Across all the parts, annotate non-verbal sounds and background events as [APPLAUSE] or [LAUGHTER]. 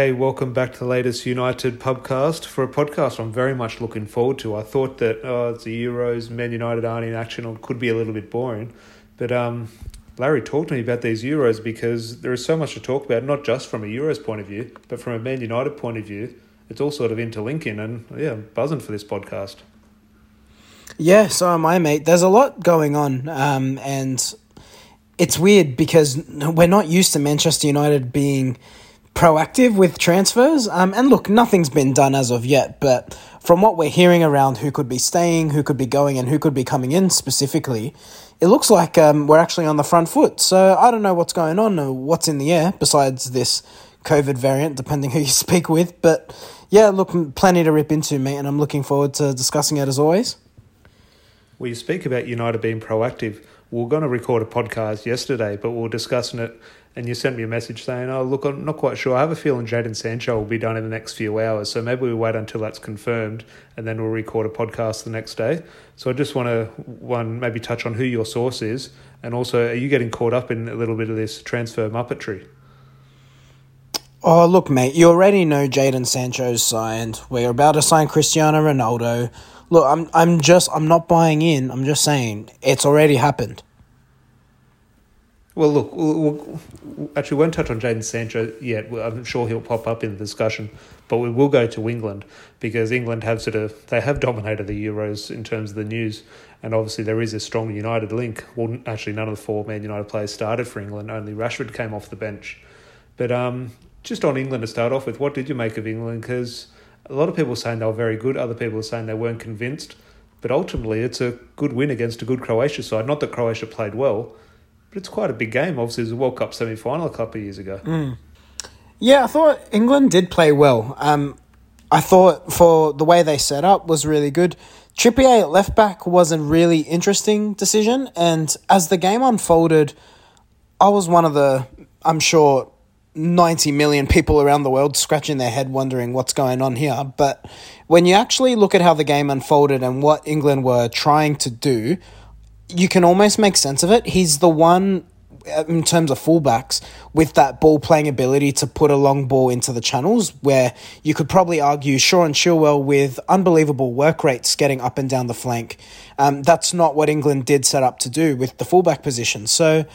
Okay, welcome back to the latest United podcast For a podcast I'm very much looking forward to. I thought that oh, it's the Euros, Man United aren't in action, or could be a little bit boring. But um, Larry talked to me about these Euros because there is so much to talk about, not just from a Euros point of view, but from a Man United point of view. It's all sort of interlinking, and yeah, I'm buzzing for this podcast. Yeah, so am I, mate. There's a lot going on, um, and it's weird because we're not used to Manchester United being proactive with transfers. Um, and look, nothing's been done as of yet, but from what we're hearing around who could be staying, who could be going, and who could be coming in specifically, it looks like um, we're actually on the front foot. So I don't know what's going on or what's in the air besides this COVID variant, depending [LAUGHS] who you speak with. But yeah, look, plenty to rip into, mate, and I'm looking forward to discussing it as always. Well, you speak about United being proactive. We are going to record a podcast yesterday, but we are discussing it and you sent me a message saying, "Oh, look, I'm not quite sure. I have a feeling Jadon Sancho will be done in the next few hours, so maybe we wait until that's confirmed, and then we'll record a podcast the next day." So I just want to one maybe touch on who your source is, and also, are you getting caught up in a little bit of this transfer muppetry? Oh, look, mate, you already know Jadon Sancho's signed. We're about to sign Cristiano Ronaldo. Look, I'm, I'm just, I'm not buying in. I'm just saying it's already happened. Well, look, we'll, we'll, actually, won't touch on Jadon Sancho yet. I'm sure he'll pop up in the discussion, but we will go to England because England have sort of they have dominated the Euros in terms of the news, and obviously there is a strong United link. Well, actually, none of the four Man United players started for England. Only Rashford came off the bench. But um, just on England to start off with, what did you make of England? Because a lot of people are saying they were very good. Other people are saying they weren't convinced. But ultimately, it's a good win against a good Croatia side. Not that Croatia played well but it's quite a big game. Obviously, it was a World Cup semi final a couple of years ago. Mm. Yeah, I thought England did play well. Um, I thought for the way they set up was really good. Trippier at left back was a really interesting decision, and as the game unfolded, I was one of the, I'm sure, 90 million people around the world scratching their head wondering what's going on here. But when you actually look at how the game unfolded and what England were trying to do, you can almost make sense of it. He's the one uh, in terms of fullbacks with that ball playing ability to put a long ball into the channels where you could probably argue Sean Chilwell with unbelievable work rates getting up and down the flank. Um, that's not what England did set up to do with the fullback position. So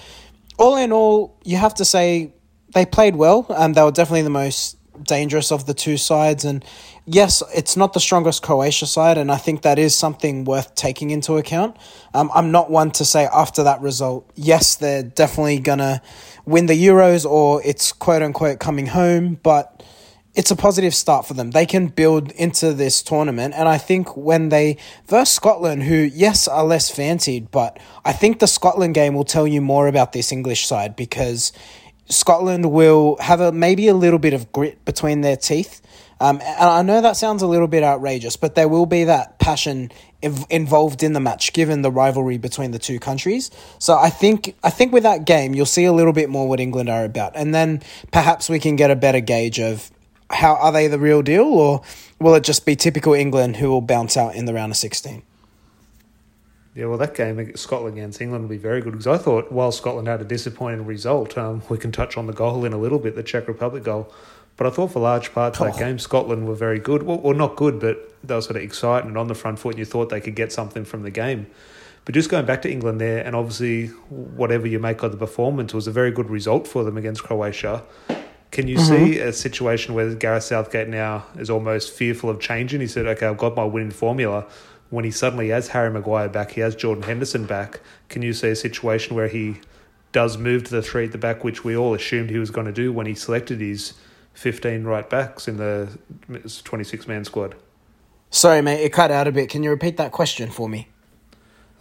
all in all, you have to say they played well. Um, they were definitely the most dangerous of the two sides. And yes, it's not the strongest Croatia side, and I think that is something worth taking into account. Um, I'm not one to say after that result, yes, they're definitely going to win the Euros or it's quote unquote coming home, but it's a positive start for them. They can build into this tournament. And I think when they verse Scotland, who, yes, are less fancied, but I think the Scotland game will tell you more about this English side because Scotland will have a maybe a little bit of grit between their teeth. Um, and I know that sounds a little bit outrageous, but there will be that passion inv- involved in the match, given the rivalry between the two countries. So I think I think with that game, you'll see a little bit more what England are about, and then perhaps we can get a better gauge of how are they the real deal, or will it just be typical England who will bounce out in the round of sixteen? Yeah, well, that game Scotland against England will be very good because I thought while Scotland had a disappointing result, um, we can touch on the goal in a little bit, the Czech Republic goal. But I thought for large parts of that oh. game, Scotland were very good. Well, well, not good, but they were sort of exciting and on the front foot, and you thought they could get something from the game. But just going back to England there, and obviously whatever you make of the performance was a very good result for them against Croatia. Can you mm-hmm. see a situation where Gareth Southgate now is almost fearful of changing? He said, "Okay, I've got my winning formula." When he suddenly has Harry Maguire back, he has Jordan Henderson back. Can you see a situation where he does move to the three at the back, which we all assumed he was going to do when he selected his 15 right backs in the 26 man squad? Sorry, mate, it cut out a bit. Can you repeat that question for me?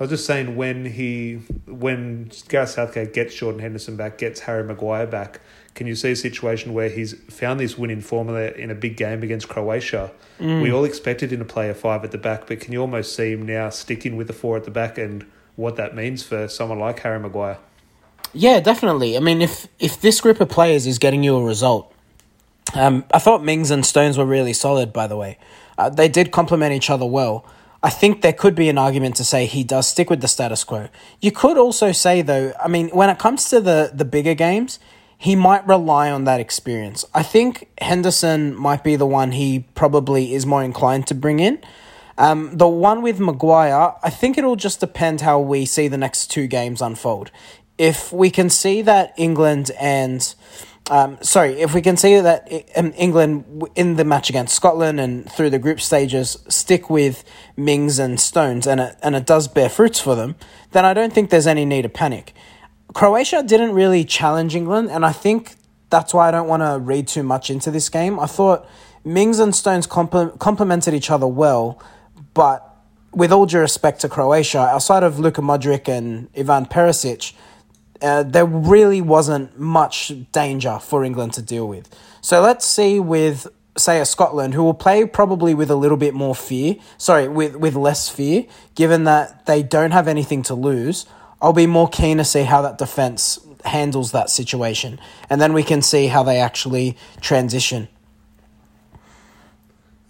I was just saying when he when Gareth Southgate gets Jordan Henderson back, gets Harry Maguire back, can you see a situation where he's found this winning formula in a big game against Croatia? Mm. We all expected him to play a five at the back, but can you almost see him now sticking with the four at the back and what that means for someone like Harry Maguire? Yeah, definitely. I mean, if if this group of players is getting you a result, um, I thought Mings and Stones were really solid. By the way, uh, they did complement each other well. I think there could be an argument to say he does stick with the status quo. You could also say though, I mean, when it comes to the the bigger games, he might rely on that experience. I think Henderson might be the one he probably is more inclined to bring in. Um, the one with Maguire, I think it'll just depend how we see the next two games unfold. If we can see that England and um, sorry, if we can see that um, England in the match against Scotland and through the group stages stick with Mings and Stones and it, and it does bear fruits for them, then I don't think there's any need to panic. Croatia didn't really challenge England, and I think that's why I don't want to read too much into this game. I thought Mings and Stones compl- complemented each other well, but with all due respect to Croatia, outside of Luka Modric and Ivan Perisic, uh, there really wasn't much danger for England to deal with. So let's see with say a Scotland who will play probably with a little bit more fear, sorry, with with less fear, given that they don't have anything to lose. I'll be more keen to see how that defense handles that situation, and then we can see how they actually transition.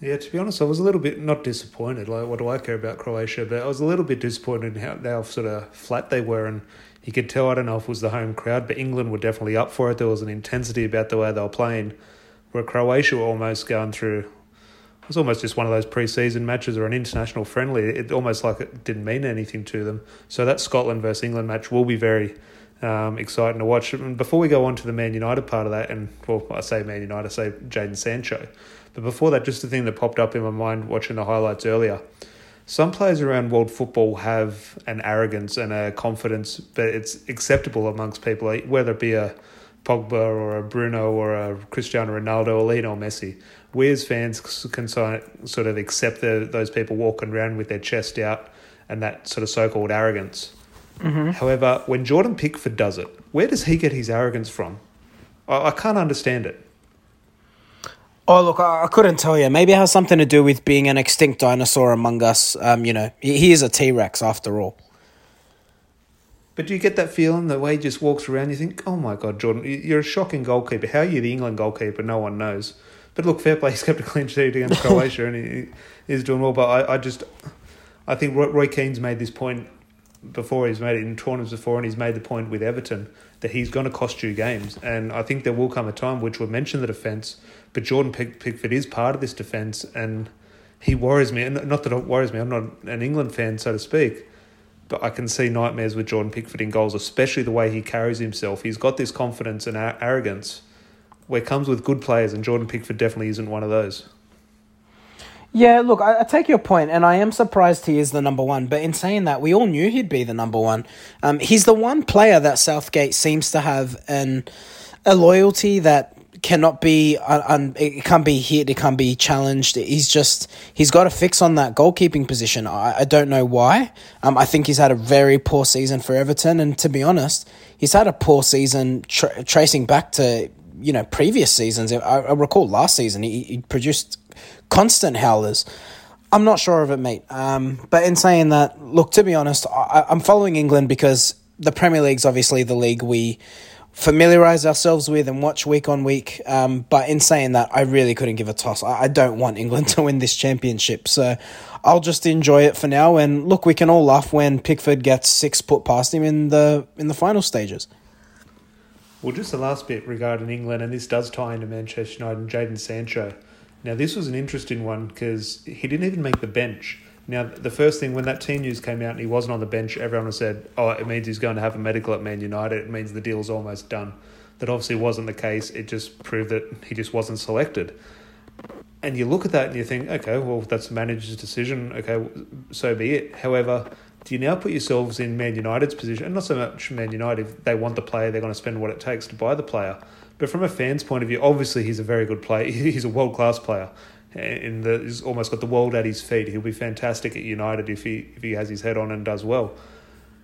Yeah, to be honest, I was a little bit not disappointed. Like, what do I care about Croatia? But I was a little bit disappointed in how, how sort of flat they were, and you could tell, I don't know if it was the home crowd, but England were definitely up for it. There was an intensity about the way they were playing, where Croatia were almost going through. It was almost just one of those pre-season matches or an international friendly. It almost like it didn't mean anything to them. So that Scotland versus England match will be very um, exciting to watch. And before we go on to the Man United part of that, and well, I say Man United, I say Jadon Sancho. But before that, just the thing that popped up in my mind watching the highlights earlier some players around world football have an arrogance and a confidence, but it's acceptable amongst people, whether it be a Pogba or a Bruno or a Cristiano Ronaldo or Lionel Messi. We as fans can sort of accept the, those people walking around with their chest out and that sort of so called arrogance. Mm-hmm. However, when Jordan Pickford does it, where does he get his arrogance from? I, I can't understand it. Oh, look, I, I couldn't tell you. Maybe it has something to do with being an extinct dinosaur among us. Um, you know, he, he is a T Rex after all. But do you get that feeling the way he just walks around? You think, oh my God, Jordan, you're a shocking goalkeeper. How are you the England goalkeeper? No one knows. But look, fair play, [LAUGHS] he's kept a clean sheet against Croatia and he, he's doing well. But I, I just, I think Roy, Keane's made this point before. He's made it in tournaments before, and he's made the point with Everton that he's going to cost you games. And I think there will come a time, which we'll mention the defence, but Jordan Pick- Pickford is part of this defence, and he worries me. And not that it worries me, I'm not an England fan, so to speak, but I can see nightmares with Jordan Pickford in goals, especially the way he carries himself. He's got this confidence and arrogance where comes with good players, and Jordan Pickford definitely isn't one of those. Yeah, look, I, I, take your point, and I am surprised he is the number one. But in saying that, we all knew he'd be the number one. Um, he's the one player that Southgate seems to have an a loyalty that cannot be un, it can't be hit it can't be challenged he's just he's got a fix on that goalkeeping position i, I don't know why um, i think he's had a very poor season for everton and to be honest he's had a poor season tra- tracing back to you know previous seasons i, I recall last season he, he, produced constant howlers i'm not sure of it mate um, but in saying that look to be honest I, i'm following england because the premier league's obviously the league we familiarize ourselves with and watch week on week. Um, but in saying that, I really couldn't give a toss. I, I, don't want England [LAUGHS] to win this championship, so I'll just enjoy it for now. And look, we can all laugh when Pickford gets six put past him in the in the final stages. Well, just the last bit regarding England, and this does tie into Manchester United and Jadon Sancho. Now, this was an interesting one because he didn't even make the bench. Now, the first thing when that team news came out and he wasn't on the bench, everyone said, "Oh, it means he's going to have a medical at Man United. It means the deal's almost done." That obviously wasn't the case. It just proved that he just wasn't selected. And you look at that and you think, okay, well, that's the manager's decision. Okay, so be it. However, do you now put yourselves in Man United's position? And not so much Man United. They want the player. They're going to spend what it takes to buy the player. But from a fan's point of view, obviously he's a very good player. [LAUGHS] He's a world class player the he's almost got the world at his feet. He'll be fantastic at United if he if he has his head on and does well.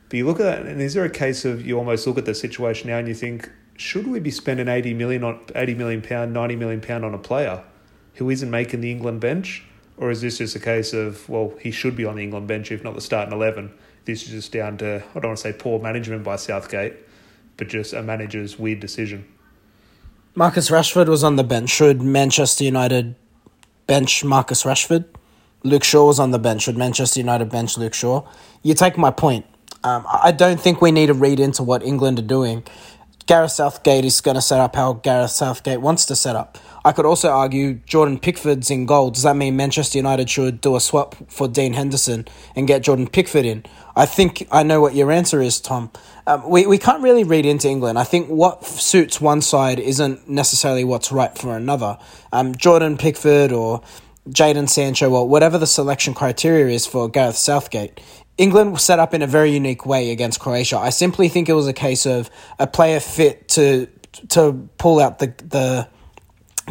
But you look at that, and is there a case of you almost look at the situation now and you think, should we be spending eighty million on eighty million pound, ninety million pound on a player who isn't making the England bench, or is this just a case of well, he should be on the England bench if not the starting eleven? This is just down to I don't want to say poor management by Southgate, but just a manager's weird decision. Marcus Rashford was on the bench. Should Manchester United bench Marcus Rashford. Luke Shaw was on the bench. Should Manchester United bench Luke Shaw? You take my point. Um, I don't think we need to read into what England are doing. Gareth Southgate is going to set up how Gareth Southgate wants to set up. I could also argue Jordan Pickford's in goal. Does that mean Manchester United should do a swap for Dean Henderson and get Jordan Pickford in? I think I know what your answer is, Tom. Um, we, we can't really read into England. I think what suits one side isn't necessarily what's right for another. Um, Jordan Pickford or Jadon Sancho or whatever the selection criteria is for Gareth Southgate. England was set up in a very unique way against Croatia. I simply think it was a case of a player fit to to pull out the the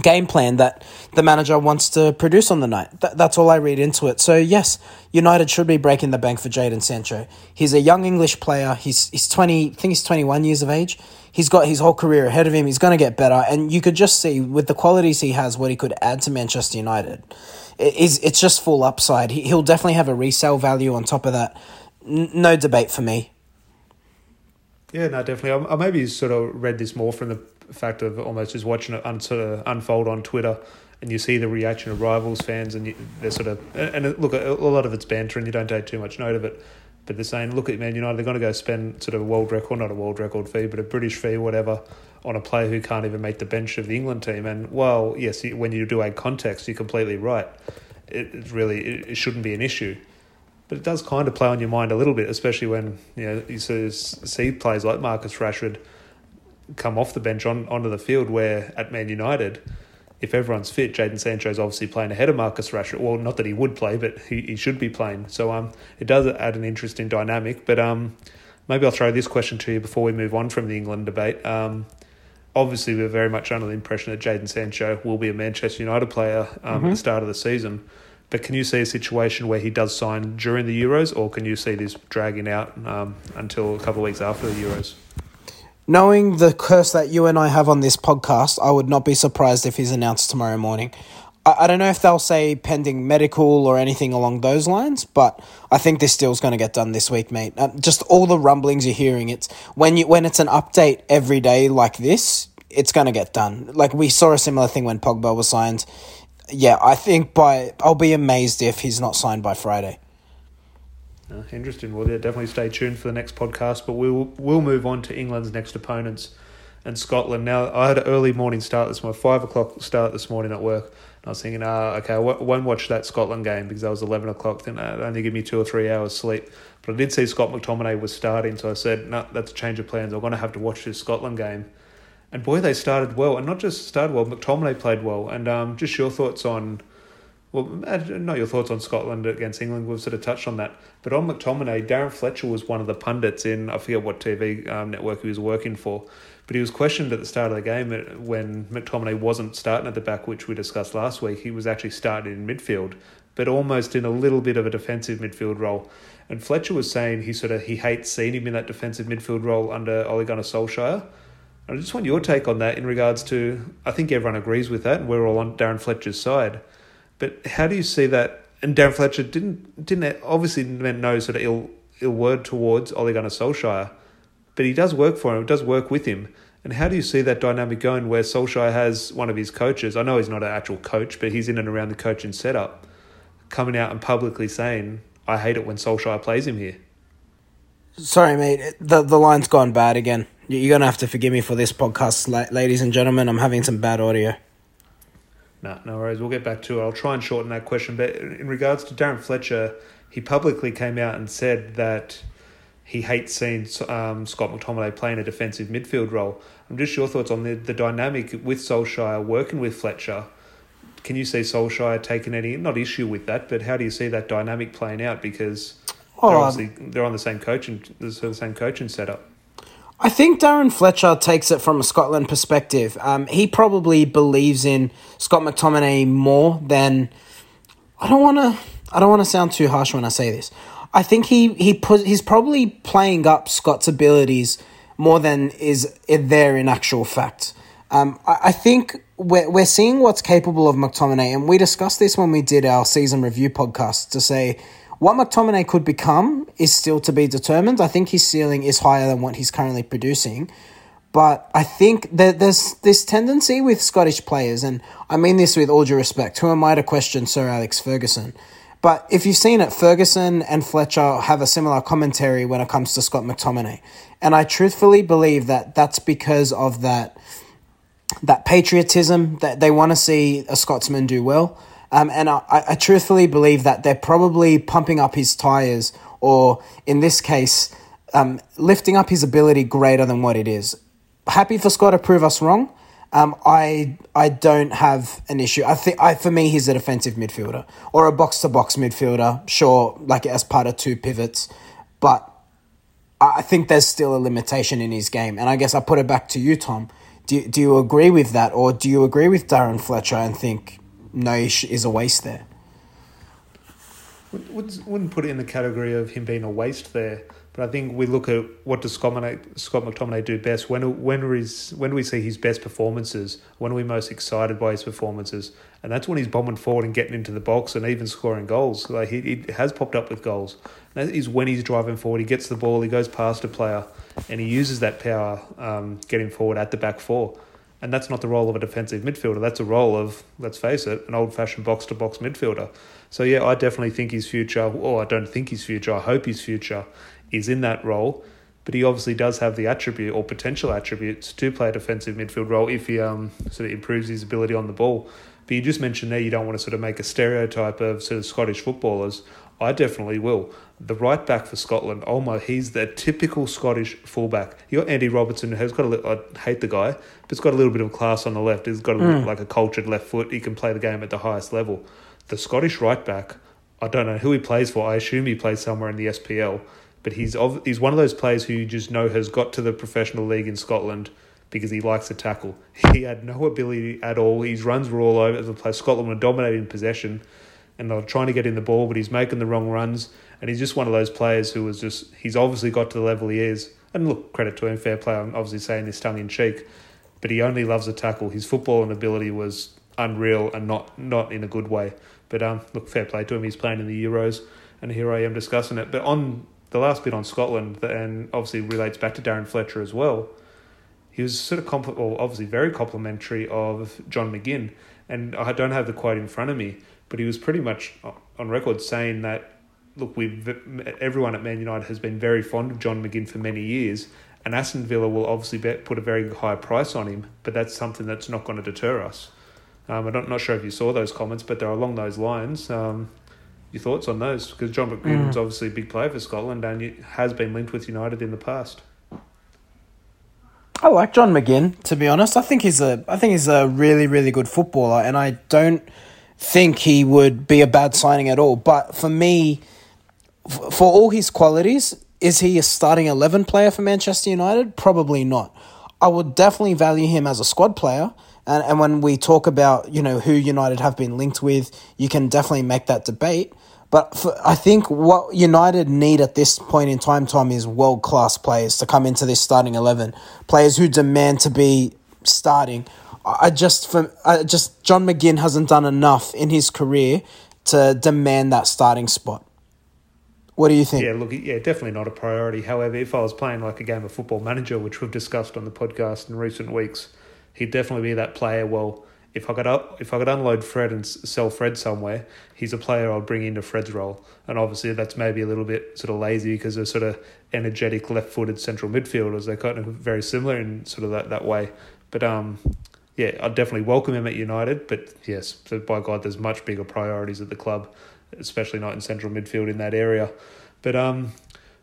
game plan that the manager wants to produce on the night. Th- that's all I read into it. So yes, United should be breaking the bank for Jadon Sancho. He's a young English player. He's he's twenty. I think he's twenty one years of age. He's got his whole career ahead of him. He's going to get better, and you could just see with the qualities he has what he could add to Manchester United. Is it's just full upside. He, he'll definitely have a resale value on top of that. N- no debate for me. Yeah, no, definitely. I, I maybe sort of read this more from the fact of almost just watching it un, sort of unfold on Twitter, and you see the reaction of rivals fans, and you, they're sort of and look, a lot of it's banter, and you don't take too much note of it. But they're saying, look at Man United, they're going to go spend sort of a world record, not a world record fee, but a British fee, whatever, on a player who can't even make the bench of the England team. And well, yes, when you do add context, you're completely right. It, it really it, it shouldn't be an issue but it does kind of play on your mind a little bit, especially when you know you see players like Marcus Rashford come off the bench on onto the field. Where at Man United, if everyone's fit, Jadon Sancho is obviously playing ahead of Marcus Rashford. Well, not that he would play, but he, he should be playing. So um, it does add an interesting dynamic. But um, maybe I'll throw this question to you before we move on from the England debate. Um, obviously, we're very much under the impression that Jadon Sancho will be a Manchester United player um, mm-hmm. at the start of the season. But can you see a situation where he does sign during the Euros, or can you see this dragging out um, until a couple of weeks after the Euros? Knowing the curse that you and I have on this podcast, I would not be surprised if he's announced tomorrow morning. I, don't know if they'll say pending medical or anything along those lines, but I think this deal's going to get done this week, mate. Uh, just all the rumblings you're hearing, it's when you when it's an update every day like this, it's going to get done. Like we saw a similar thing when Pogba was signed. Yeah, I think by I'll be amazed if he's not signed by Friday. Uh, interesting. Well, yeah, definitely stay tuned for the next podcast. But we'll we'll move on to England's next opponents and Scotland. Now, I had an early morning start this morning, five o'clock start this morning at work. I was thinking, ah, okay, I won't watch that Scotland game because that was eleven o'clock. Then it only give me two or three hours sleep. But I did see Scott McTominay was starting, so I said, no, that's a change of plans. I'm going to have to watch this Scotland game. And boy, they started well, and not just started well. McTominay played well. And um, just your thoughts on well, not your thoughts on Scotland against England. We've sort of touched on that. But on McTominay, Darren Fletcher was one of the pundits in, I forget what TV um, network he was working for, but he was questioned at the start of the game uh, when McTominay wasn't starting at the back, which we discussed last week. He was actually starting in midfield, but almost in a little bit of a defensive midfield role. And Fletcher was saying he sort of he hates seeing him in that defensive midfield role under Ole Gunnar Solskjaer. And I just want your take on that in regards to I think everyone agrees with that, and we're all on Darren Fletcher's side. But how do you see that? And Darren Fletcher didn't didn't obviously meant no sort of ill ill word towards Ole Gunnar Solskjaer, but he does work for him. It does work with him. And how do you see that dynamic going where Solskjaer has one of his coaches? I know he's not an actual coach, but he's in and around the coaching setup, coming out and publicly saying, "I hate it when Solskjaer plays him here." Sorry, mate. The the line's gone bad again. You're gonna have to forgive me for this podcast, ladies and gentlemen. I'm having some bad audio. No, no worries. We'll get back to it. I'll try and shorten that question. But in regards to Darren Fletcher, he publicly came out and said that he hates seeing um, Scott McTominay playing a defensive midfield role. I'm just your thoughts on the, the dynamic with Solskjaer working with Fletcher. Can you see Solskjaer taking any not issue with that, but how do you see that dynamic playing out? Because they're obviously they're on the same coaching the same coaching setup. I think Darren Fletcher takes it from a Scotland perspective. Um, he probably believes in Scott McTominay more than I don't want to. I don't want to sound too harsh when I say this. I think he he put he's probably playing up Scott's abilities more than is there in actual fact. Um, I, I think we're we're seeing what's capable of McTominay, and we discussed this when we did our season review podcast to say what McTominay could become is still to be determined. I think his ceiling is higher than what he's currently producing. But I think that there's this tendency with Scottish players, and I mean this with all due respect. Who am I to question Sir Alex Ferguson? But if you've seen it, Ferguson and Fletcher have a similar commentary when it comes to Scott McTominay. And I truthfully believe that that's because of that that patriotism that they want to see a Scotsman do well. Um, and I, I truthfully believe that they're probably pumping up his tires, or in this case, um, lifting up his ability greater than what it is. Happy for Scott to prove us wrong. Um, I I don't have an issue. I think I for me he's a defensive midfielder or a box to box midfielder. Sure, like as part of two pivots, but I think there's still a limitation in his game. And I guess I put it back to you, Tom. Do do you agree with that, or do you agree with Darren Fletcher and think Noish is a waste there? Wouldn't, wouldn't put it in the category of him being a waste there. But I think we look at what does Scott, McTominay do best. When when is when do we see his best performances? When are we most excited by his performances? And that's when he's bombing forward and getting into the box and even scoring goals. Like he, he has popped up with goals. That is when he's driving forward. He gets the ball. He goes past a player, and he uses that power um, getting forward at the back four. And that's not the role of a defensive midfielder. That's a role of, let's face it, an old fashioned box to box midfielder. So, yeah, I definitely think his future, or I don't think his future, I hope his future is in that role. But he obviously does have the attribute or potential attributes to play a defensive midfield role if he um, sort of improves his ability on the ball. But you just mentioned there you don't want to sort of make a stereotype of sort of Scottish footballers. I definitely will. The right back for Scotland, oh my, he's the typical Scottish fullback. You got Andy Robertson, who's got a little, I hate the guy, but he's got a little bit of class on the left. He's got a, mm. like a cultured left foot. He can play the game at the highest level. The Scottish right back, I don't know who he plays for. I assume he plays somewhere in the SPL but he's of, he's one of those players who you just know has got to the professional league in Scotland because he likes to tackle. [LAUGHS] He had no ability at all. His runs were all over the place. Scotland were dominating possession, and they were trying to get in the ball, but he's making the wrong runs. And he's just one of those players who was just he's obviously got to the level he is. And look, credit to him, fair play. I'm obviously saying this tongue in cheek, but he only loves a tackle. His football and ability was unreal, and not not in a good way. But um, look, fair play to him. He's playing in the Euros, and here I am discussing it. But on the last bit on Scotland, and obviously relates back to Darren Fletcher as well. He was sort of compl- well, obviously very complimentary of John McGinn, and I don't have the quote in front of me, but he was pretty much on record saying that look, we everyone at Man United has been very fond of John McGinn for many years, and Aston Villa will obviously put a very high price on him, but that's something that's not going to deter us. Um, I'm not sure if you saw those comments, but they're along those lines. Um, your thoughts on those? Because John McGinn's mm. obviously a big player for Scotland and has been linked with United in the past. I like John McGinn, to be honest. I think he's a I think he's a really, really good footballer and I don't think he would be a bad signing at all. But for me, for all his qualities, is he a starting 11 player for Manchester United? Probably not. I would definitely value him as a squad player. And, and when we talk about, you know, who United have been linked with, you can definitely make that debate. But for, I think what United need at this point in time, Tom, is world class players to come into this starting eleven. Players who demand to be starting. I just for I just John McGinn hasn't done enough in his career to demand that starting spot. What do you think? Yeah, look, yeah, definitely not a priority. However, if I was playing like a game of football manager, which we've discussed on the podcast in recent weeks, he'd definitely be that player. Well, if I could up, if I could unload Fred and sell Fred somewhere, he's a player I'd bring into Fred's role. And obviously that's maybe a little bit sort of lazy because they're sort of energetic left-footed central midfielders. They're kind of very similar in sort of that, that way. But um, yeah, I'd definitely welcome him at United. But yes, by God, there's much bigger priorities at the club, especially not in central midfield in that area. But um,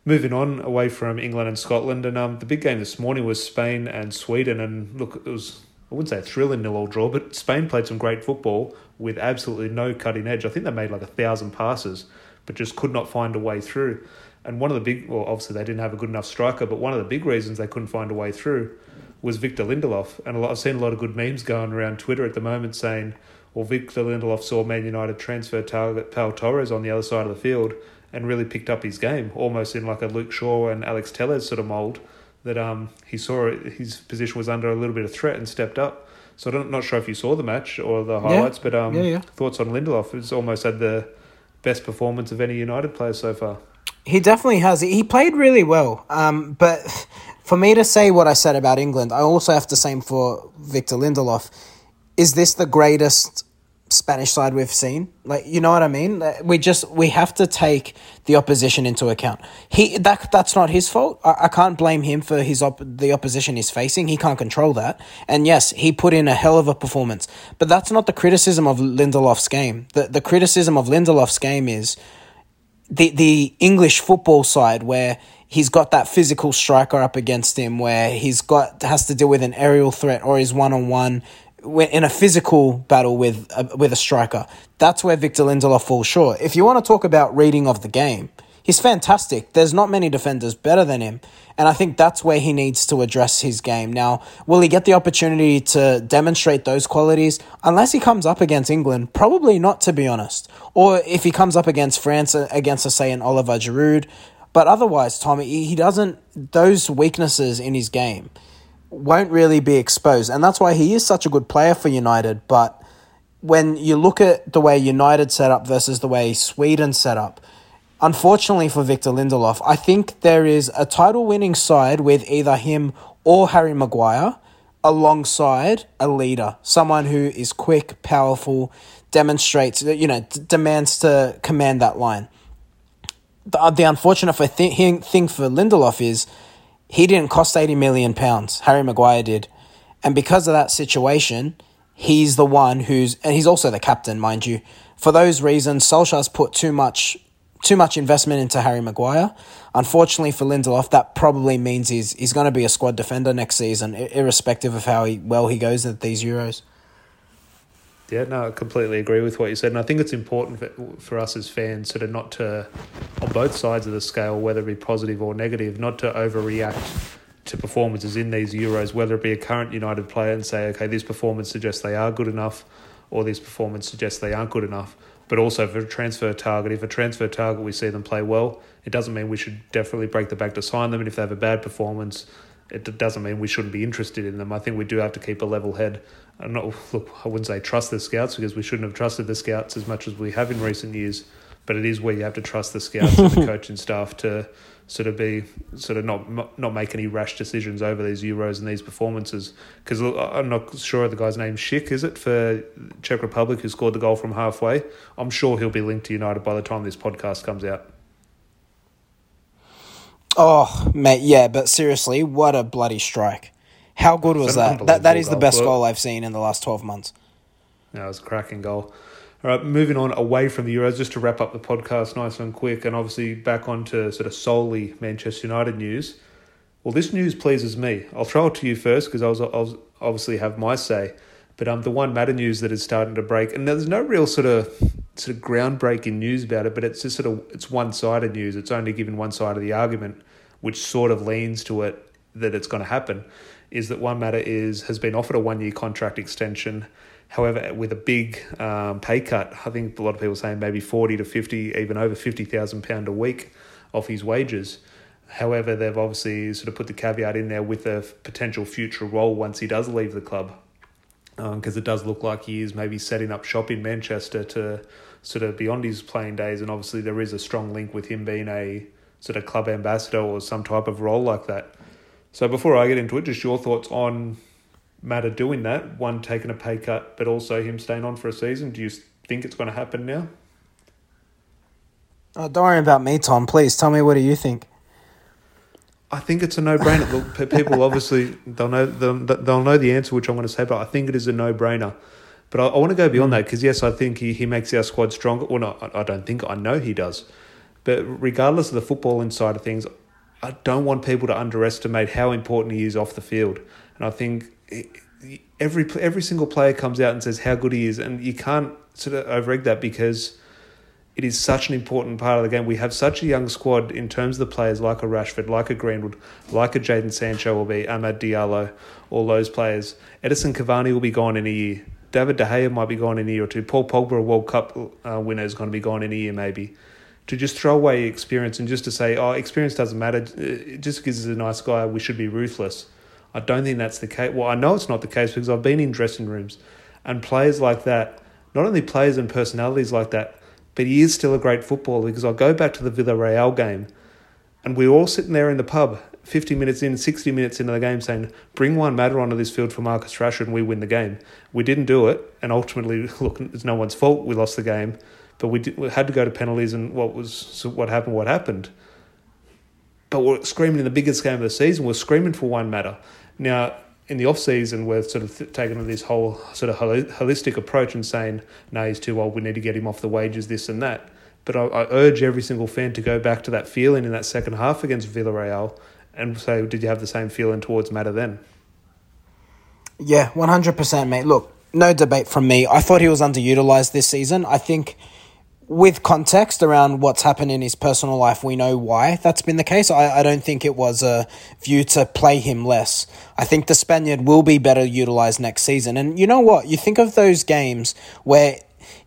moving on away from England and Scotland, and um, the big game this morning was Spain and Sweden. And look, it was I wouldn't say a thrilling nil all draw, but Spain played some great football with absolutely no cutting edge. I think they made like a thousand passes, but just could not find a way through. And one of the big, well, obviously they didn't have a good enough striker, but one of the big reasons they couldn't find a way through was Victor Lindelof. And lot, I've seen a lot of good memes going around Twitter at the moment saying, well, Victor Lindelof saw Man United transfer target Pau Torres on the other side of the field and really picked up his game, almost in like a Luke Shaw and Alex Telles sort of mould that um, he saw his position was under a little bit of threat and stepped up. So I'm not sure if you saw the match or the highlights, yeah. but um, yeah, yeah. thoughts on Lindelof? It's almost had the best performance of any United player so far. He definitely has. He played really well. Um, but for me to say what I said about England, I also have to say for Victor Lindelof. Is this the greatest Spanish side we've seen. Like you know what I mean? We just we have to take the opposition into account. He that that's not his fault. I, I can't blame him for his op- the opposition he's facing. He can't control that. And yes, he put in a hell of a performance. But that's not the criticism of Lindelof's game. The the criticism of Lindelof's game is the the English football side where he's got that physical striker up against him where he's got has to deal with an aerial threat or he's one on one in a physical battle with a, with a striker. That's where Victor Lindelof falls short. If you want to talk about reading of the game, he's fantastic. There's not many defenders better than him. And I think that's where he needs to address his game. Now, will he get the opportunity to demonstrate those qualities? Unless he comes up against England, probably not, to be honest. Or if he comes up against France, uh, against, say, an Oliver Giroud. But otherwise, Tommy, he doesn't, those weaknesses in his game won't really be exposed. And that's why he is such a good player for United. But when you look at the way United set up versus the way Sweden set up, unfortunately for Victor Lindelof, I think there is a title winning side with either him or Harry Maguire alongside a leader, someone who is quick, powerful, demonstrates, you know, d- demands to command that line. The, the unfortunate for th- thing for Lindelof is he didn't cost 80 million pounds. Harry Maguire did. And because of that situation, he's the one who's and he's also the captain, mind you. For those reasons, Solskjaer's put too much too much investment into Harry Maguire. Unfortunately for Lindelof, that probably means he's he's going to be a squad defender next season, irrespective of how he, well he goes at these Euros. Yeah, no, I completely agree with what you said, and I think it's important for, for us as fans sort of not to, on both sides of the scale, whether it be positive or negative, not to overreact to performances in these Euros, whether it be a current United player and say, okay, this performance suggests they are good enough, or this performance suggests they aren't good enough. But also for a transfer target, if a transfer target we see them play well, it doesn't mean we should definitely break the bank to sign them. And if they have a bad performance, it doesn't mean we shouldn't be interested in them. I think we do have to keep a level head I'm not look. I wouldn't say trust the scouts because we shouldn't have trusted the scouts as much as we have in recent years. But it is where you have to trust the scouts and the [LAUGHS] coaching staff to sort of be sort of not not make any rash decisions over these Euros and these performances. Because I'm not sure the guy's name Schick is it for Czech Republic who scored the goal from halfway. I'm sure he'll be linked to United by the time this podcast comes out. Oh mate, yeah, but seriously, what a bloody strike! How good was that? That that is the best goal, I've seen in the last twelve months. Yeah, it was a cracking goal. All right, moving on away from the Euros, just to wrap up the podcast nice and quick, and obviously back onto sort of solely Manchester United news. Well, this news pleases me. I'll throw it to you first because I was, I was obviously have my say. But um, the Juan Mata news that is starting to break, and there's no real sort of sort of groundbreaking news about it, but it's just sort of it's one sided news. It's only given one side of the argument, which sort of leans to it that it's going to happen is that Juan Mata is has been offered a one year contract extension. However, with a big um, pay cut, I think a lot of people saying maybe forty to fifty, even over fifty thousand pound a week off his wages. However, they've obviously sort of put the caveat in there with a potential future role once he does leave the club, because um, it does look like he is maybe setting up shop in Manchester to sort of beyond his playing days, and obviously there is a strong link with him being a sort of club ambassador or some type of role like that. So before I get into it, just your thoughts on Mata doing that, one taking a pay cut, but also him staying on for a season. Do you think it's going to happen now? Oh, don't worry about me, Tom. Please tell me what do you think. I think it's a no-brainer. Look, people obviously they'll know they'll know the answer, which I'm going to say, but I think it is a no-brainer. But I, I want to go beyond mm. that because yes, I think he, he makes our squad stronger. Well, no, I don't think I know he does. But regardless of the footballing side of things, I don't want people to underestimate how important he is off the field. And I think every every single player comes out and says how good he is, and you can't sort of overegg that because it is such an important part of the game. We have such a young squad in terms of the players like a Rashford, like a Greenwood, like a Jadon Sancho will be, Amad Diallo, all those players. Edinson Cavani will be gone in a year. David De Gea might be gone in a year or two. Paul Pogba, a World Cup uh, winner, is going to be gone in a year maybe to just throw away experience and just to say, oh, experience doesn't matter, uh, just because he's a nice guy, we should be ruthless. I don't think that's the case. Well, I know it's not the case because I've been in dressing rooms and players like that, not only players and personalities like that, but he is still a great footballer because I'll go back to the Villarreal game and we're all sitting there in the pub 50 minutes in, 60 minutes into the game saying, bring Juan Mata onto this field for Marcus Rashford and we win the game. We didn't do it. And ultimately, [LAUGHS] look, it's no one's fault. We lost the game. But we, did, we had to go to penalties and what was so what happened, what happened. But we're screaming in the biggest game of the season. We're screaming for Juan Mata. Now, in the off season, we're sort of th- taking this whole sort of holistic approach and saying, no, he's too old. We need to get him off the wages, this and that. But I, I urge every single fan to go back to that feeling in that second half against Villarreal and say, did you have the same feeling towards Mata then? Yeah, 100%, mate. Look, no debate from me. I thought he was underutilized this season. I think with context around what's happened in his personal life, we know why that's been the case. I, I don't think it was a view to play him less. I think the Spaniard will be better utilized next season. And you know what? You think of those games where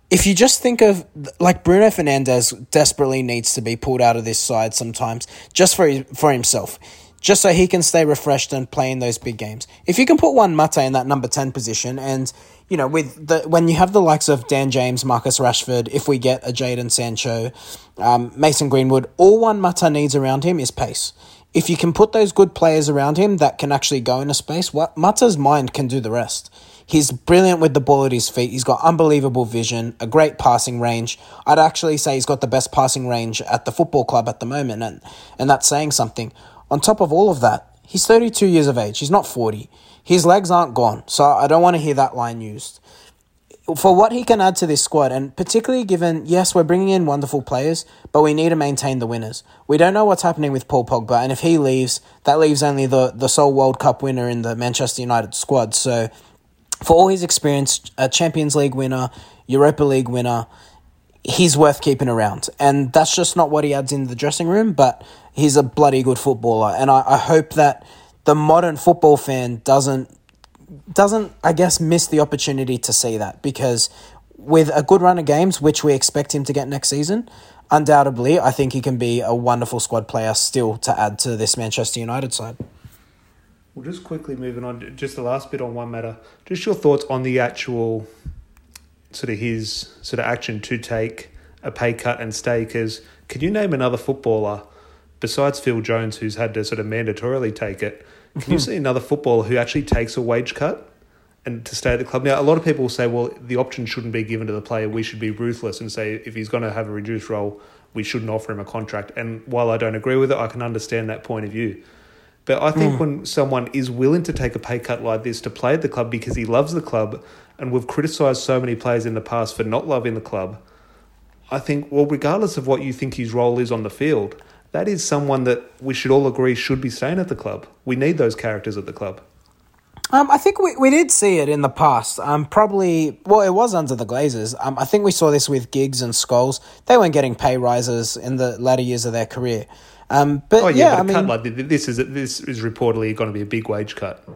if you just think of like Bruno Fernandes desperately needs to be pulled out of this side sometimes just for for himself just so he can stay refreshed and play in those big games. If you can put Juan Mata in that number 10 position and you know, with the when you have the likes of Dan James, Marcus Rashford, if we get a Jadon Sancho, um, Mason Greenwood, all Juan Mata needs around him is pace. If you can put those good players around him that can actually go into space, what Mata's mind can do the rest. He's brilliant with the ball at his feet. He's got unbelievable vision, a great passing range. I'd actually say he's got the best passing range at the football club at the moment, and, and that's saying something. On top of all of that, he's 32 years of age. He's not 40. His legs aren't gone, so I don't want to hear that line used. For what he can add to this squad, and particularly given, yes, we're bringing in wonderful players, but we need to maintain the winners. We don't know what's happening with Paul Pogba, and if he leaves, that leaves only the, the sole World Cup winner in the Manchester United squad. So, for all his experience, a Champions League winner, Europa League winner, he's worth keeping around. And that's just not what he adds in the dressing room, but he's a bloody good footballer. And I, I hope that the modern football fan doesn't doesn't I guess miss the opportunity to see that because with a good run of games, which we expect him to get next season, undoubtedly I think he can be a wonderful squad player still to add to this Manchester United side. Well, just quickly moving on, just the last bit on Juan Mata. Just your thoughts on the actual sort of his sort of action to take a pay cut and stay. Because can you name another footballer besides Phil Jones who's had to sort of mandatorily take it? Can you [LAUGHS] see another footballer who actually takes a wage cut and to stay at the club? Now, a lot of people will say, well, the option shouldn't be given to the player. We should be ruthless and say if he's going to have a reduced role, we shouldn't offer him a contract. And while I don't agree with it, I can understand that point of view. But I think mm. when someone is willing to take a pay cut like this to play at the club because he loves the club, and we've criticised so many players in the past for not loving the club, I think, well, regardless of what you think his role is on the field, that is someone that we should all agree should be staying at the club. We need those characters at the club. Um, I think we, we did see it in the past. Um, probably, well, it was under the Glazers. Um, I think we saw this with Giggs and Scholes. They weren't getting pay rises in the latter years of their career. Um, but oh yeah, yeah but I mean, like this is this is reportedly going to be a big wage cut.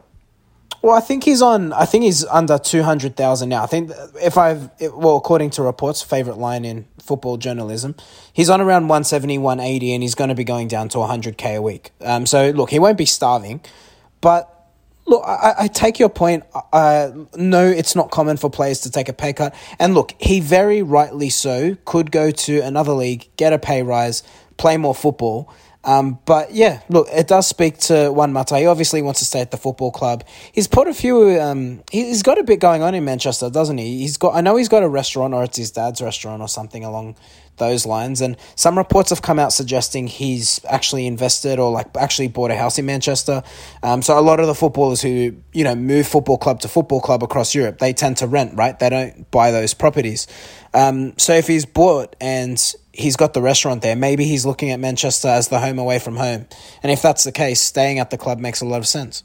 Well, I think he's on. I think he's under two hundred thousand now. I think if I've well, according to reports, favorite line in football journalism, he's on around 170, 180, and he's going to be going down to hundred k a week. Um, so look, he won't be starving, but Look, I, I, take your point. Uh, no, it's not common for players to take a pay cut. And look, he very rightly so could go to another league, get a pay rise, play more football. Um, but yeah, look, it does speak to Juan Mata. He obviously wants to stay at the football club. He's put a few. Um, he's got a bit going on in Manchester, doesn't he? He's got. I know he's got a restaurant, or it's his dad's restaurant, or something along those lines. And some reports have come out suggesting he's actually invested or like actually bought a house in Manchester. Um, so a lot of the footballers who you know move football club to football club across Europe, they tend to rent, right? They don't buy those properties. Um, so if he's bought and he's got the restaurant there. Maybe he's looking at Manchester as the home away from home. And if that's the case, staying at the club makes a lot of sense.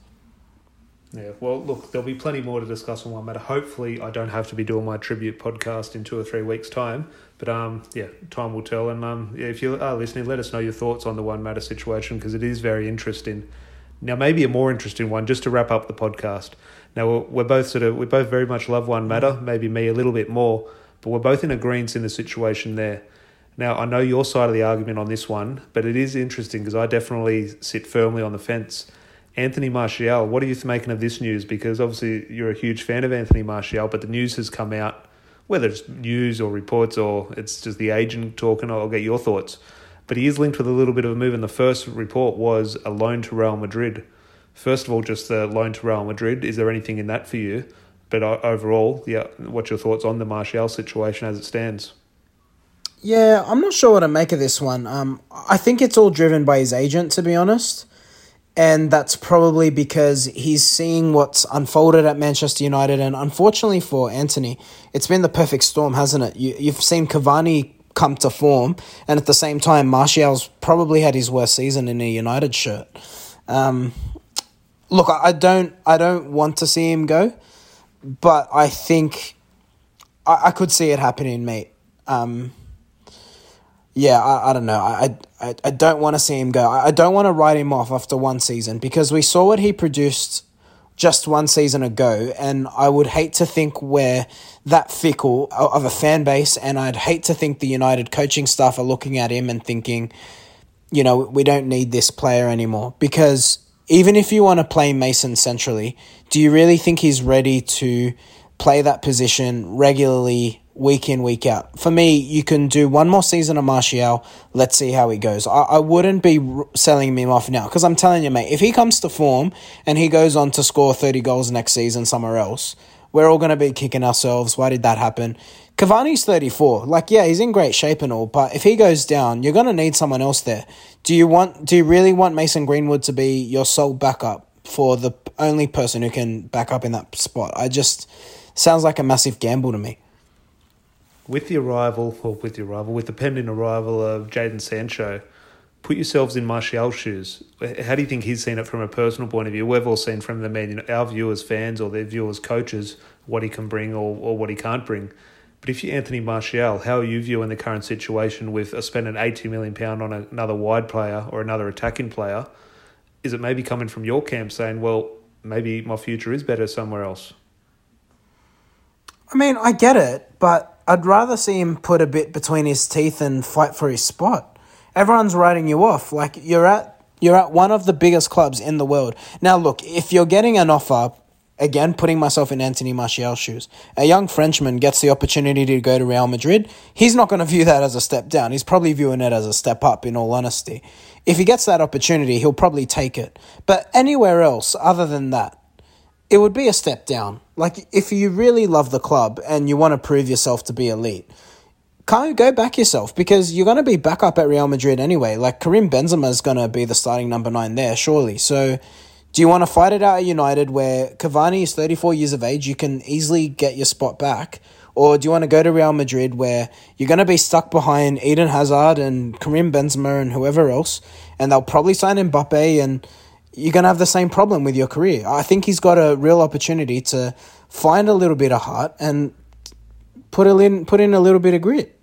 Yeah, well, look, there'll be plenty more to discuss on Juan Mata. Hopefully, I don't have to be doing my tribute podcast in two or three weeks' time. But um, yeah, time will tell. And um, yeah, if you are listening, let us know your thoughts on the Juan Mata situation because it is very interesting. Now, maybe a more interesting one, just to wrap up the podcast. Now, we're, both sort of we both very much love Juan Mata, Maybe me a little bit more, but we're both in agreement in the situation there. Now, I know your side of the argument on this one, but it is interesting because I definitely sit firmly on the fence. Anthony Martial, what are you making of this news? Because obviously you're a huge fan of Anthony Martial, but the news has come out, whether it's news or reports or it's just the agent talking, I'll get your thoughts. but he is linked with a little bit of a move. And the first report was a loan to Real Madrid. First of all, just the loan to Real Madrid. Is there anything in that for you? But overall, yeah, what's your thoughts on the Martial situation as it stands? Yeah, I'm not sure what to make of this one. Um, I think it's all driven by his agent, to be honest. And that's probably because he's seeing what's unfolded at Manchester United. And unfortunately for Anthony, it's been the perfect storm, hasn't it? You, you've seen Cavani come to form, and at the same time, Martial's probably had his worst season in a United shirt. Um, look, I don't, I don't want to see him go, but I think I, I could see it happening, mate. Um, yeah, I, I don't know. I, I, I don't want to see him go. I don't want to write him off after one season because we saw what he produced just one season ago, and I would hate to think we're that fickle of a fan base, and I'd hate to think the United coaching staff are looking at him and thinking, you know, we don't need this player anymore. Because even if you want to play Mason centrally, do you really think he's ready to play that position regularly week in, week out. For me, you can do one more season of Martial. Let's see how he goes. I, I wouldn't be selling him off now because I'm telling you, mate, if he comes to form and he goes on to score 30 goals next season somewhere else, we're all going to be kicking ourselves. Why did that happen? Cavani's 34. Like, yeah, he's in great shape and all, but if he goes down, you're going to need someone else there. Do you want, do you really want Mason Greenwood to be your sole backup for the only person who can back up in that spot? I just, sounds like a massive gamble to me with the arrival, or with the arrival, with the pending arrival of Jadon Sancho, put yourselves in Martial's shoes. How do you think he's seen it from a personal point of view? We've all seen from the know, our viewers, fans, or their viewers, coaches, what he can bring or, or what he can't bring. But if you're Anthony Martial, how are you viewing the current situation with spending eighty million pound on another wide player or another attacking player? Is it maybe coming from your camp saying, well, maybe my future is better somewhere else? I mean, I get it, but I'd rather see him put a bit between his teeth and fight for his spot. Everyone's writing you off. Like you're at you're at one of the biggest clubs in the world. Now look, if you're getting an offer, again putting myself in Anthony Martial's shoes, a young Frenchman gets the opportunity to go to Real Madrid, he's not going to view that as a step down. He's probably viewing it as a step up in all honesty. If he gets that opportunity, he'll probably take it. But anywhere else other than that, it would be a step down. Like if you really love the club and you want to prove yourself to be elite, can't go back yourself because you're going to be back up at Real Madrid anyway. Like Karim Benzema is going to be the starting number nine there, surely. So, do you want to fight it out at United where Cavani is 34 years of age? You can easily get your spot back. Or do you want to go to Real Madrid where you're going to be stuck behind Eden Hazard and Karim Benzema and whoever else, and they'll probably sign Mbappe and you're going to have the same problem with your career. I think he's got a real opportunity to find a little bit of heart and put it in put in a little bit of grit.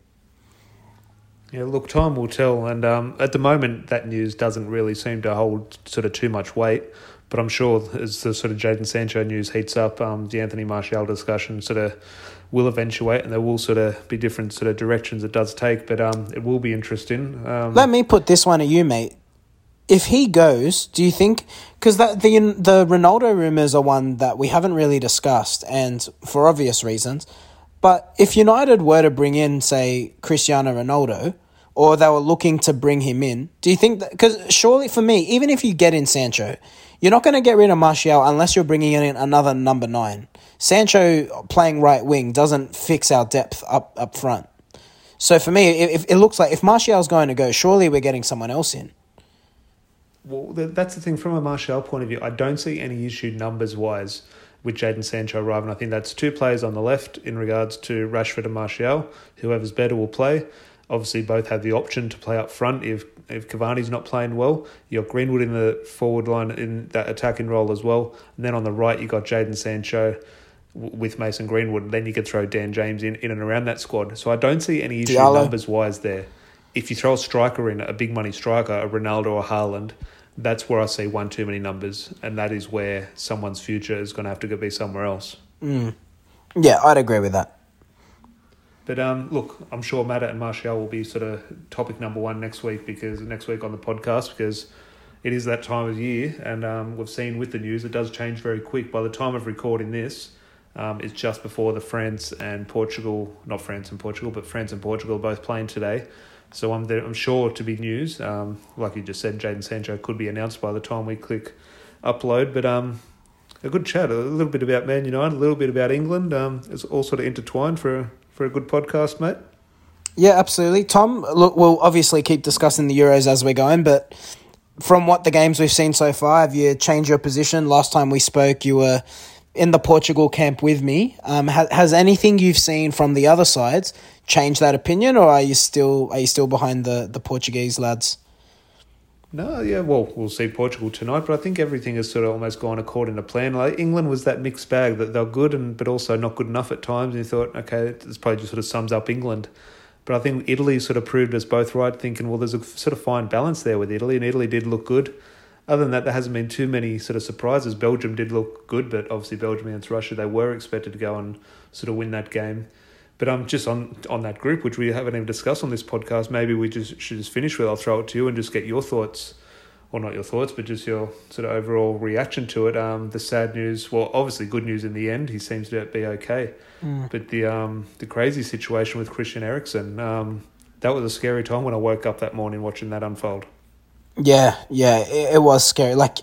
Yeah, look, time will tell, and um, at the moment, that news doesn't really seem to hold sort of too much weight. But I'm sure as the sort of Jadon Sancho news heats up, um, the Anthony Martial discussion sort of will eventuate, and there will sort of be different sort of directions it does take. But um, it will be interesting. Um, Let me put this one to you, mate if he goes, do you think? Because that the the Ronaldo rumors are one that we haven't really discussed, and for obvious reasons. But if United were to bring in, say, Cristiano Ronaldo, or they were looking to bring him in, do you think? Because surely, for me, even if you get in Sancho, you're not going to get rid of Martial unless you're bringing in another number nine. Sancho playing right wing doesn't fix our depth up up front. So for me, if it looks like if Martial's going to go, surely we're getting someone else in well, that's the thing from a Martial point of view. I don't see any issue numbers wise with Jadon Sancho arriving. I think that's two players on the left in regards to Rashford and Martial. Whoever's better will play. Obviously, both have the option to play up front if if Cavani's not playing well. You got Greenwood in the forward line in that attacking role as well. And then on the right, you've got Jadon Sancho with Mason Greenwood. And Then you could throw Dan James in, in and around that squad. So I don't see any issue numbers wise there. If you throw a striker in, a big money striker, a Ronaldo or Haaland, that's where I see one too many numbers, and that is where someone's future is going to have to go be somewhere else. Mm. Yeah, I'd agree with that. But um, look, I'm sure Matt and Martial will be sort of topic number one next week because next week on the podcast because it is that time of year, and um, we've seen with the news it does change very quick. By the time of recording this, um, it's just before the France and Portugal, not France and Portugal, but France and Portugal both playing today. So I'm there, I'm sure to be news. Um, like you just said, Jadon Sancho could be announced by the time we click upload. But um, a good chat, a little bit about Man United, a little bit about England. Um, it's all sort of intertwined for a, for a good podcast, mate. Yeah, absolutely. Tom, look, we'll obviously keep discussing the Euros as we're going, but from what the games we've seen so far, have you changed your position? Last time we spoke, you were in the Portugal camp with me. Um, has, has anything you've seen from the other sides changed that opinion, or are you still are you still behind the, the Portuguese lads? No, yeah, well, we'll see Portugal tonight, but I think everything has sort of almost gone according to plan. Like England was that mixed bag that they're good and but also not good enough at times. And you thought, okay, this probably just sort of sums up England. But I think Italy sort of proved us both right, thinking, well, there's a sort of fine balance there with Italy, and Italy did look good. Other than that, there hasn't been too many sort of surprises. Belgium did look good, but obviously Belgium against Russia, they were expected to go and sort of win that game. But I'm um, just on on that group, which we haven't even discussed on this podcast. Maybe we just should just finish with. I'll throw it to you and just get your thoughts well, not your thoughts, but just your sort of overall reaction to it. Um, the sad news, well, obviously good news in the end. He seems to be okay, mm. but the um, the crazy situation with Christian Eriksen, um, that was a scary time when I woke up that morning watching that unfold. Yeah, yeah, it, it was scary. Like,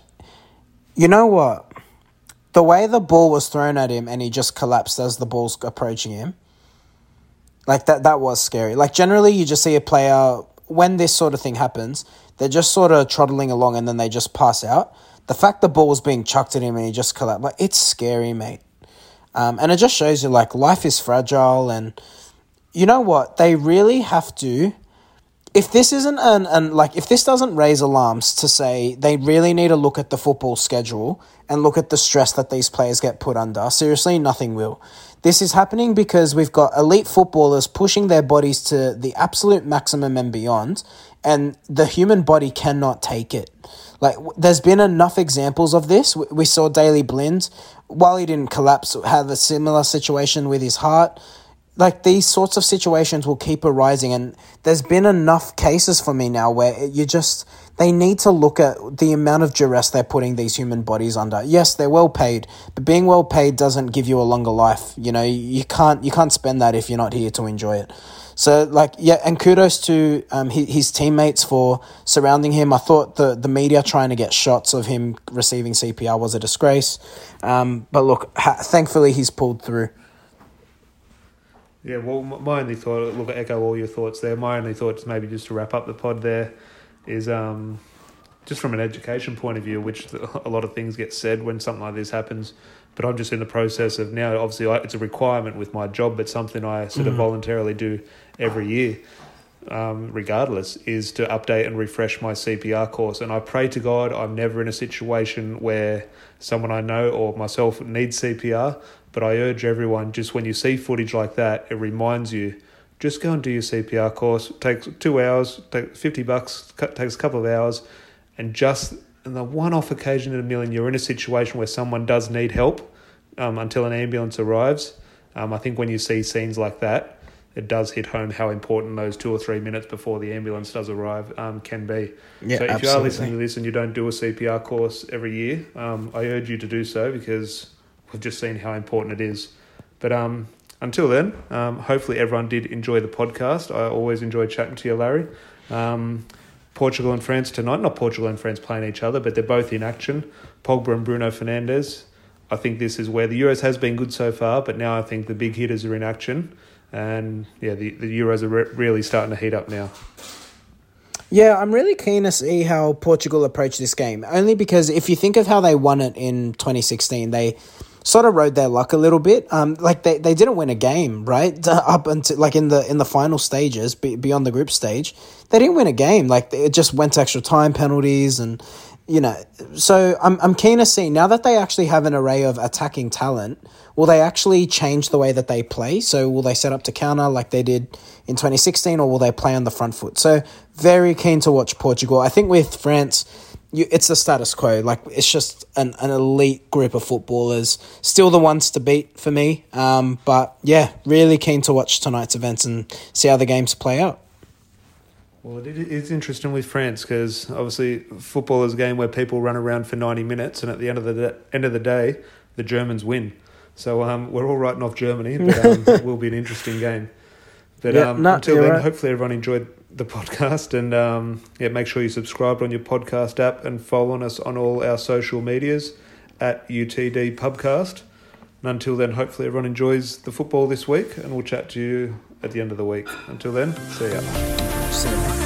you know what? The way the ball was thrown at him and he just collapsed as the ball's approaching him. Like that, that was scary. Like generally, you just see a player when this sort of thing happens they're just sort of trotting along and then they just pass out. The fact the ball was being chucked at him and he just collapsed, like, it's scary, mate. Um, and it just shows you, like, life is fragile. And you know what? They really have to. If this isn't an, an like if this doesn't raise alarms to say they really need to look at the football schedule and look at the stress that these players get put under, seriously, nothing will. This is happening because we've got elite footballers pushing their bodies to the absolute maximum and beyond, and the human body cannot take it. Like, there's been enough examples of this. We saw Daley Blind, while he didn't collapse, have a similar situation with his heart. Like, these sorts of situations will keep arising, and there's been enough cases for me now where you just, they need to look at the amount of duress they're putting these human bodies under. Yes, they're well paid, but being well paid doesn't give you a longer life. You know, you can't, you can't spend that if you're not here to enjoy it. So like yeah, and kudos to um, his, teammates for surrounding him. I thought the the media trying to get shots of him receiving CPR was a disgrace, um, but look, ha- thankfully he's pulled through. Yeah, well, my only thought, look, echo all your thoughts there. My only thoughts, maybe just to wrap up the pod there, is um, just from an education point of view, which [LAUGHS] a lot of things get said when something like this happens but I'm just in the process of now. Obviously, it's a requirement with my job, but something I sort of mm. voluntarily do every year, um, regardless, is to update and refresh my CPR course. And I pray to God I'm never in a situation where someone I know or myself needs CPR. But I urge everyone, just when you see footage like that, it reminds you. Just go and do your CPR course. It takes two hours, take fifty bucks, takes a couple of hours, and just in the one off occasion in a million you're in a situation where someone does need help um, until an ambulance arrives. Um, I think when you see scenes like that, it does hit home how important those two or three minutes before the ambulance does arrive um, can be. Yeah, so if absolutely. you are listening to this and you don't do a CPR course every year, um, I urge you to do so because we've just seen how important it is. But um, until then, um, hopefully everyone did enjoy the podcast. I always enjoy chatting to you, Larry. Um, Portugal and France tonight. Not Portugal and France playing each other, but they're both in action. Pogba and Bruno Fernandes. I think this is where the Euros has been good so far, but now I think the big hitters are in action. And yeah, the, the Euros are re- really starting to heat up now. Yeah, I'm really keen to see how Portugal approach this game. Only because if you think of how they won it in 2016, they sort of rode their luck a little bit. Um, like they, they didn't win a game, right? [LAUGHS] Up until like in the in the final stages, beyond the group stage, they didn't win a game. Like it just went to extra time penalties, and you know. So I'm I'm keen to see now that they actually have an array of attacking talent. Will they actually change the way that they play? So will they set up to counter like they did in 2016, or will they play on the front foot? So very keen to watch Portugal. I think with France you, it's the status quo. Like it's just an, an elite group of footballers. Still the ones to beat for me. Um, but yeah, really keen to watch tonight's events and see how the games play out. Well, it is interesting with France because obviously football is a game where people run around for ninety minutes, and at the end of the end of the day, the Germans win. So um, we're all writing off Germany, but um, [LAUGHS] it will be an interesting game. But Yeah, um, no, until then, right. hopefully everyone enjoyed the podcast, and um, yeah, make sure you subscribe on your podcast app and following us on all our social medias at UTD Pubcast. And until then, hopefully everyone enjoys the football this week, and we'll chat to you at the end of the week. Until then, see ya. See you.